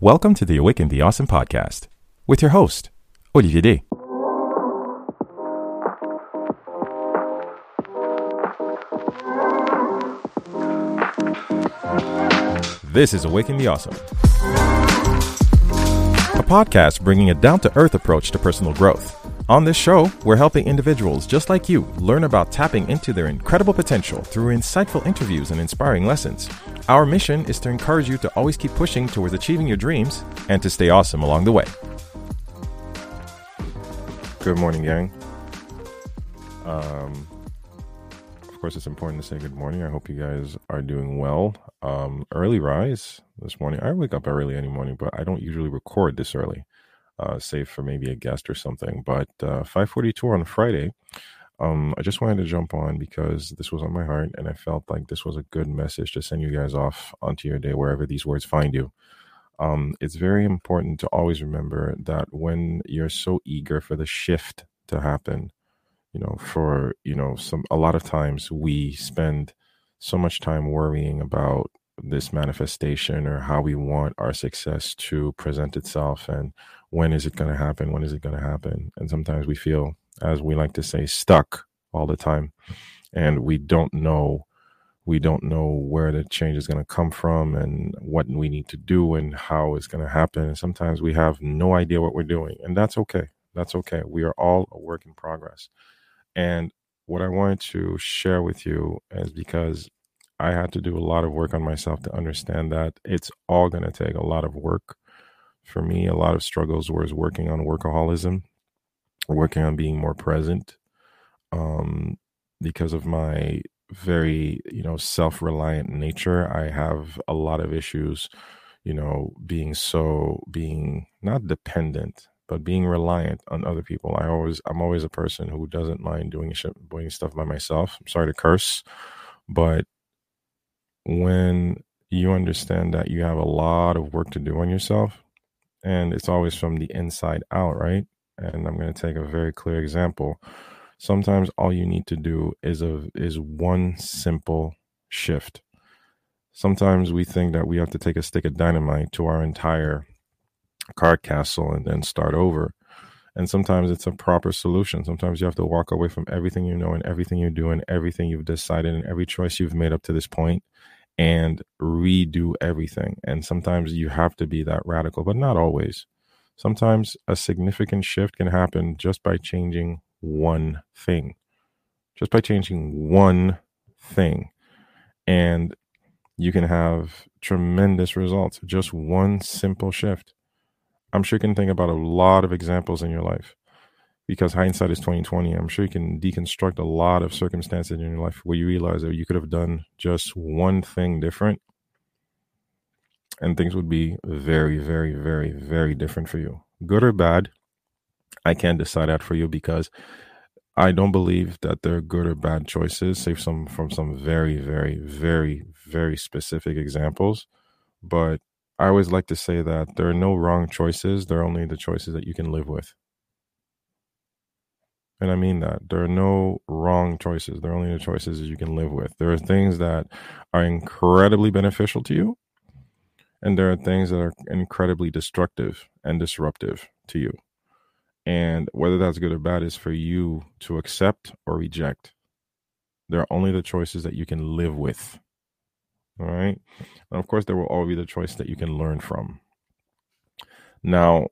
Welcome to the Awaken the Awesome podcast with your host, Olivier Day. This is Awaken the Awesome, a podcast bringing a down to earth approach to personal growth. On this show, we're helping individuals just like you learn about tapping into their incredible potential through insightful interviews and inspiring lessons. Our mission is to encourage you to always keep pushing towards achieving your dreams and to stay awesome along the way. Good morning, gang. Um, of course, it's important to say good morning. I hope you guys are doing well. Um, early rise this morning. I wake up early any morning, but I don't usually record this early, uh, save for maybe a guest or something. But uh, 5:42 on Friday. Um, I just wanted to jump on because this was on my heart, and I felt like this was a good message to send you guys off onto your day wherever these words find you. Um, it's very important to always remember that when you're so eager for the shift to happen, you know for you know some a lot of times we spend so much time worrying about this manifestation or how we want our success to present itself and when is it going to happen? When is it going to happen? And sometimes we feel as we like to say stuck all the time. And we don't know we don't know where the change is going to come from and what we need to do and how it's going to happen. And sometimes we have no idea what we're doing and that's okay. That's okay. We are all a work in progress. And what I wanted to share with you is because I had to do a lot of work on myself to understand that it's all going to take a lot of work. For me, a lot of struggles was working on workaholism, working on being more present, um, because of my very you know self-reliant nature. I have a lot of issues, you know, being so being not dependent but being reliant on other people. I always, I'm always a person who doesn't mind doing shit, doing stuff by myself. I'm sorry to curse, but when you understand that you have a lot of work to do on yourself, and it's always from the inside out, right? And I'm going to take a very clear example. Sometimes all you need to do is a is one simple shift. Sometimes we think that we have to take a stick of dynamite to our entire card castle and then start over. And sometimes it's a proper solution. Sometimes you have to walk away from everything you know and everything you do and everything you've decided and every choice you've made up to this point and redo everything. And sometimes you have to be that radical, but not always. Sometimes a significant shift can happen just by changing one thing, just by changing one thing. And you can have tremendous results. Just one simple shift. I'm sure you can think about a lot of examples in your life because hindsight is 2020. I'm sure you can deconstruct a lot of circumstances in your life where you realize that you could have done just one thing different and things would be very, very, very, very different for you. Good or bad, I can't decide that for you because I don't believe that they're good or bad choices, save some from some very, very, very, very specific examples. But I always like to say that there are no wrong choices. There are only the choices that you can live with. And I mean that. There are no wrong choices. There are only the choices that you can live with. There are things that are incredibly beneficial to you, and there are things that are incredibly destructive and disruptive to you. And whether that's good or bad is for you to accept or reject. There are only the choices that you can live with. All right. And of course, there will always be the choice that you can learn from. Now,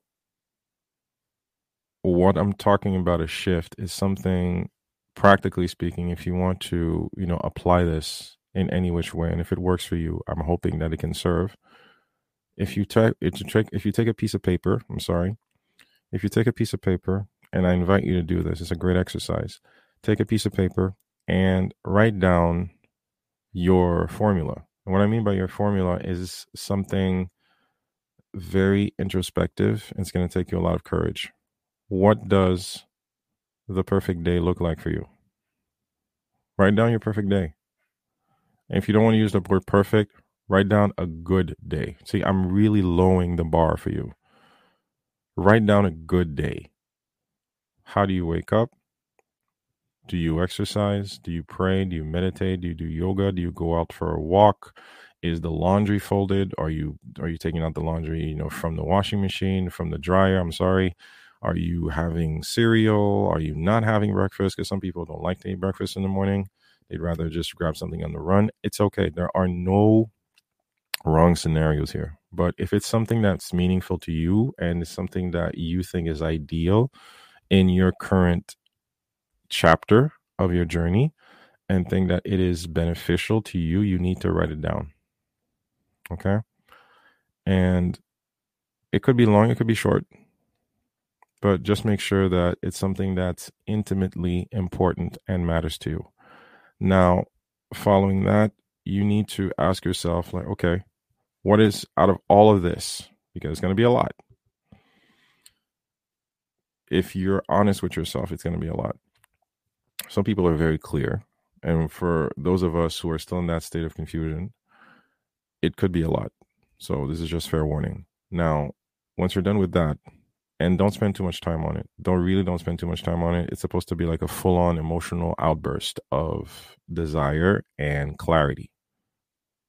what I'm talking about a shift is something practically speaking, if you want to, you know, apply this in any which way, and if it works for you, I'm hoping that it can serve. If you take it's a trick. if you take a piece of paper, I'm sorry, if you take a piece of paper, and I invite you to do this, it's a great exercise. Take a piece of paper and write down your formula. And what I mean by your formula is something very introspective. It's going to take you a lot of courage. What does the perfect day look like for you? Write down your perfect day. And if you don't want to use the word perfect, write down a good day. See, I'm really lowering the bar for you. Write down a good day. How do you wake up? Do you exercise? Do you pray? Do you meditate? Do you do yoga? Do you go out for a walk? Is the laundry folded? Are you are you taking out the laundry, you know, from the washing machine, from the dryer? I'm sorry. Are you having cereal? Are you not having breakfast? Because some people don't like to eat breakfast in the morning. They'd rather just grab something on the run. It's okay. There are no wrong scenarios here. But if it's something that's meaningful to you and it's something that you think is ideal in your current chapter of your journey and think that it is beneficial to you, you need to write it down. Okay. And it could be long, it could be short, but just make sure that it's something that's intimately important and matters to you. Now, following that, you need to ask yourself, like, okay, what is out of all of this? Because it's going to be a lot. If you're honest with yourself, it's going to be a lot. Some people are very clear. And for those of us who are still in that state of confusion, it could be a lot. So this is just fair warning. Now, once you're done with that, and don't spend too much time on it. Don't really don't spend too much time on it. It's supposed to be like a full-on emotional outburst of desire and clarity.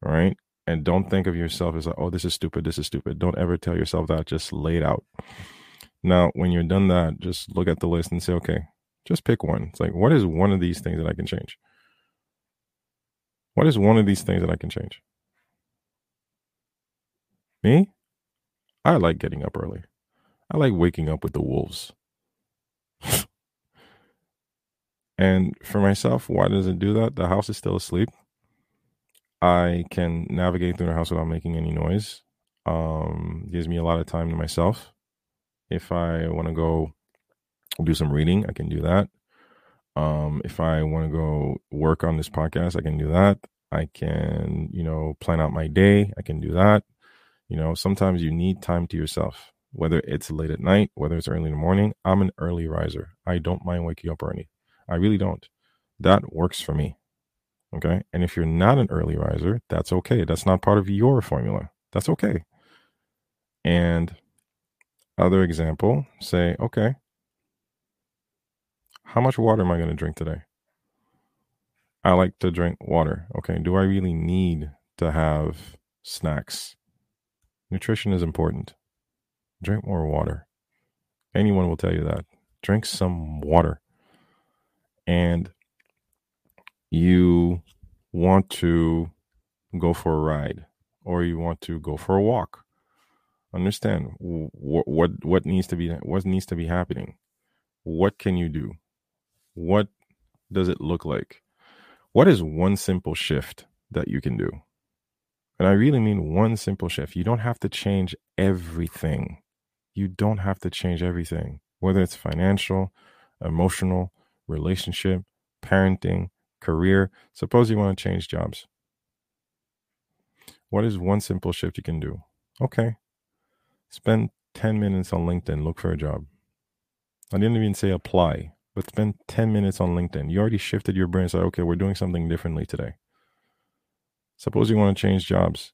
Right? And don't think of yourself as like, oh, this is stupid, this is stupid. Don't ever tell yourself that. Just lay it out. Now, when you're done that, just look at the list and say, okay, just pick one. It's like, what is one of these things that I can change? What is one of these things that I can change? Me? I like getting up early. I like waking up with the wolves. and for myself, why does it do that? The house is still asleep. I can navigate through the house without making any noise. Um, gives me a lot of time to myself. If I want to go do some reading, I can do that. Um, if I want to go work on this podcast, I can do that. I can, you know, plan out my day. I can do that. You know, sometimes you need time to yourself whether it's late at night, whether it's early in the morning. I'm an early riser. I don't mind waking up early. I really don't. That works for me. Okay. And if you're not an early riser, that's okay. That's not part of your formula. That's okay. And other example, say, okay, how much water am I going to drink today? I like to drink water. Okay. Do I really need to have snacks? Nutrition is important. Drink more water. Anyone will tell you that. Drink some water. And you want to go for a ride or you want to go for a walk. Understand what what what needs to be what needs to be happening. What can you do? What does it look like? What is one simple shift that you can do? And I really mean one simple shift. You don't have to change everything you don't have to change everything, whether it's financial, emotional, relationship, parenting, career. Suppose you want to change jobs. What is one simple shift you can do? Okay. Spend 10 minutes on LinkedIn, look for a job. I didn't even say apply, but spend 10 minutes on LinkedIn. You already shifted your brain. Say, okay, we're doing something differently today. Suppose you want to change jobs.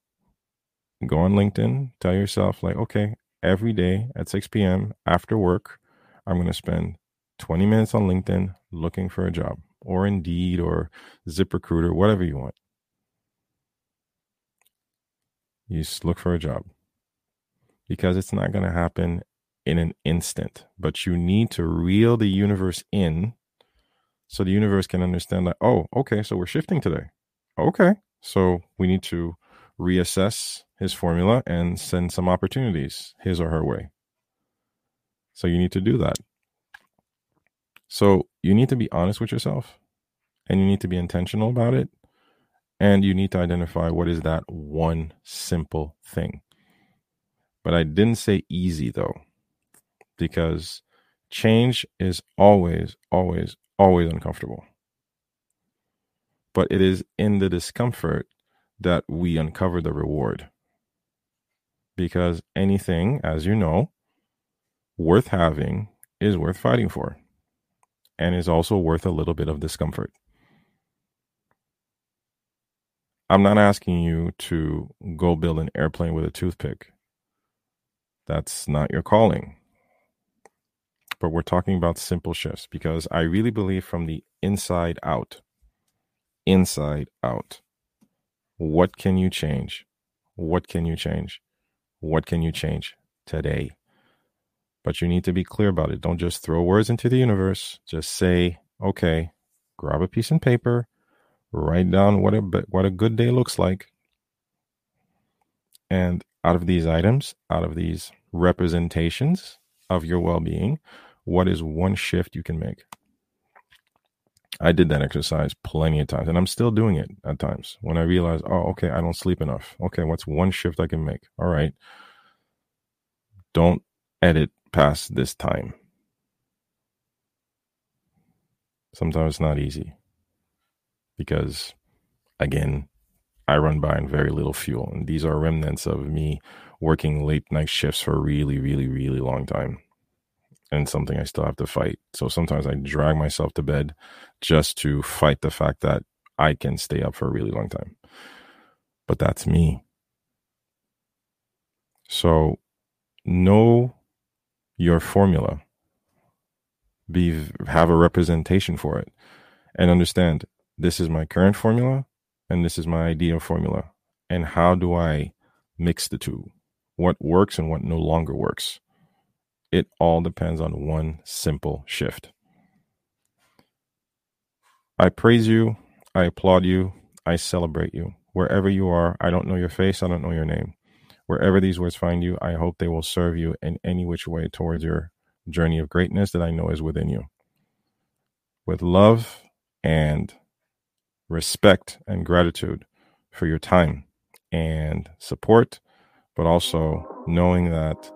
Go on LinkedIn, tell yourself, like, okay, every day at 6 p.m. after work, I'm going to spend 20 minutes on LinkedIn looking for a job or Indeed or ZipRecruiter, whatever you want. You just look for a job because it's not going to happen in an instant, but you need to reel the universe in so the universe can understand that, oh, okay, so we're shifting today. Okay, so we need to reassess his formula and send some opportunities his or her way. So you need to do that. So you need to be honest with yourself and you need to be intentional about it. And you need to identify what is that one simple thing. But I didn't say easy though, because change is always, always, always uncomfortable. But it is in the discomfort that we uncover the reward. Because anything, as you know, worth having is worth fighting for and is also worth a little bit of discomfort. I'm not asking you to go build an airplane with a toothpick. That's not your calling. But we're talking about simple shifts because I really believe from the inside out, inside out, What can you change? What can you change? What can you change today? But you need to be clear about it. Don't just throw words into the universe. Just say, okay, grab a piece of paper, write down what a what a good day looks like. And out of these items, out of these representations of your well-being, what is one shift you can make? I did that exercise plenty of times and I'm still doing it at times when I realize, oh, okay, I don't sleep enough. Okay, what's one shift I can make? All right. Don't edit past this time. Sometimes it's not easy because, again, I run by on very little fuel. And these are remnants of me working late night shifts for a really, really, really long time and something I still have to fight. So sometimes I drag myself to bed just to fight the fact that I can stay up for a really long time. But that's me. So know your formula. Be have a representation for it and understand this is my current formula and this is my ideal formula. And how do I mix the two? What works and what no longer works? It all depends on one simple shift. I praise you. I applaud you. I celebrate you. Wherever you are, I don't know your face. I don't know your name. Wherever these words find you, I hope they will serve you in any which way towards your journey of greatness that I know is within you. With love and respect and gratitude for your time and support, but also knowing that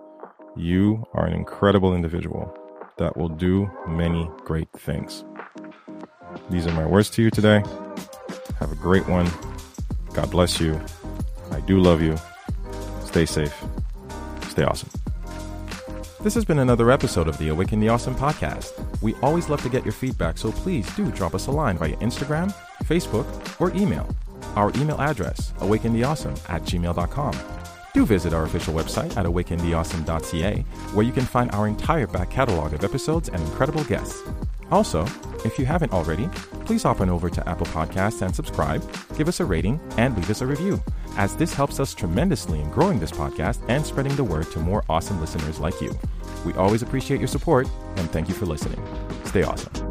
you are an incredible individual that will do many great things. These are my words to you today. Have a great one. God bless you. I do love you. Stay safe. Stay awesome. This has been another episode of the Awaken the Awesome podcast. We always love to get your feedback, so please do drop us a line via Instagram, Facebook, or email. Our email address, awakentheawesome at gmail.com do visit our official website at awakentheawesome.ca, where you can find our entire back catalog of episodes and incredible guests. Also, if you haven't already, please hop on over to Apple Podcasts and subscribe, give us a rating, and leave us a review, as this helps us tremendously in growing this podcast and spreading the word to more awesome listeners like you. We always appreciate your support, and thank you for listening. Stay awesome.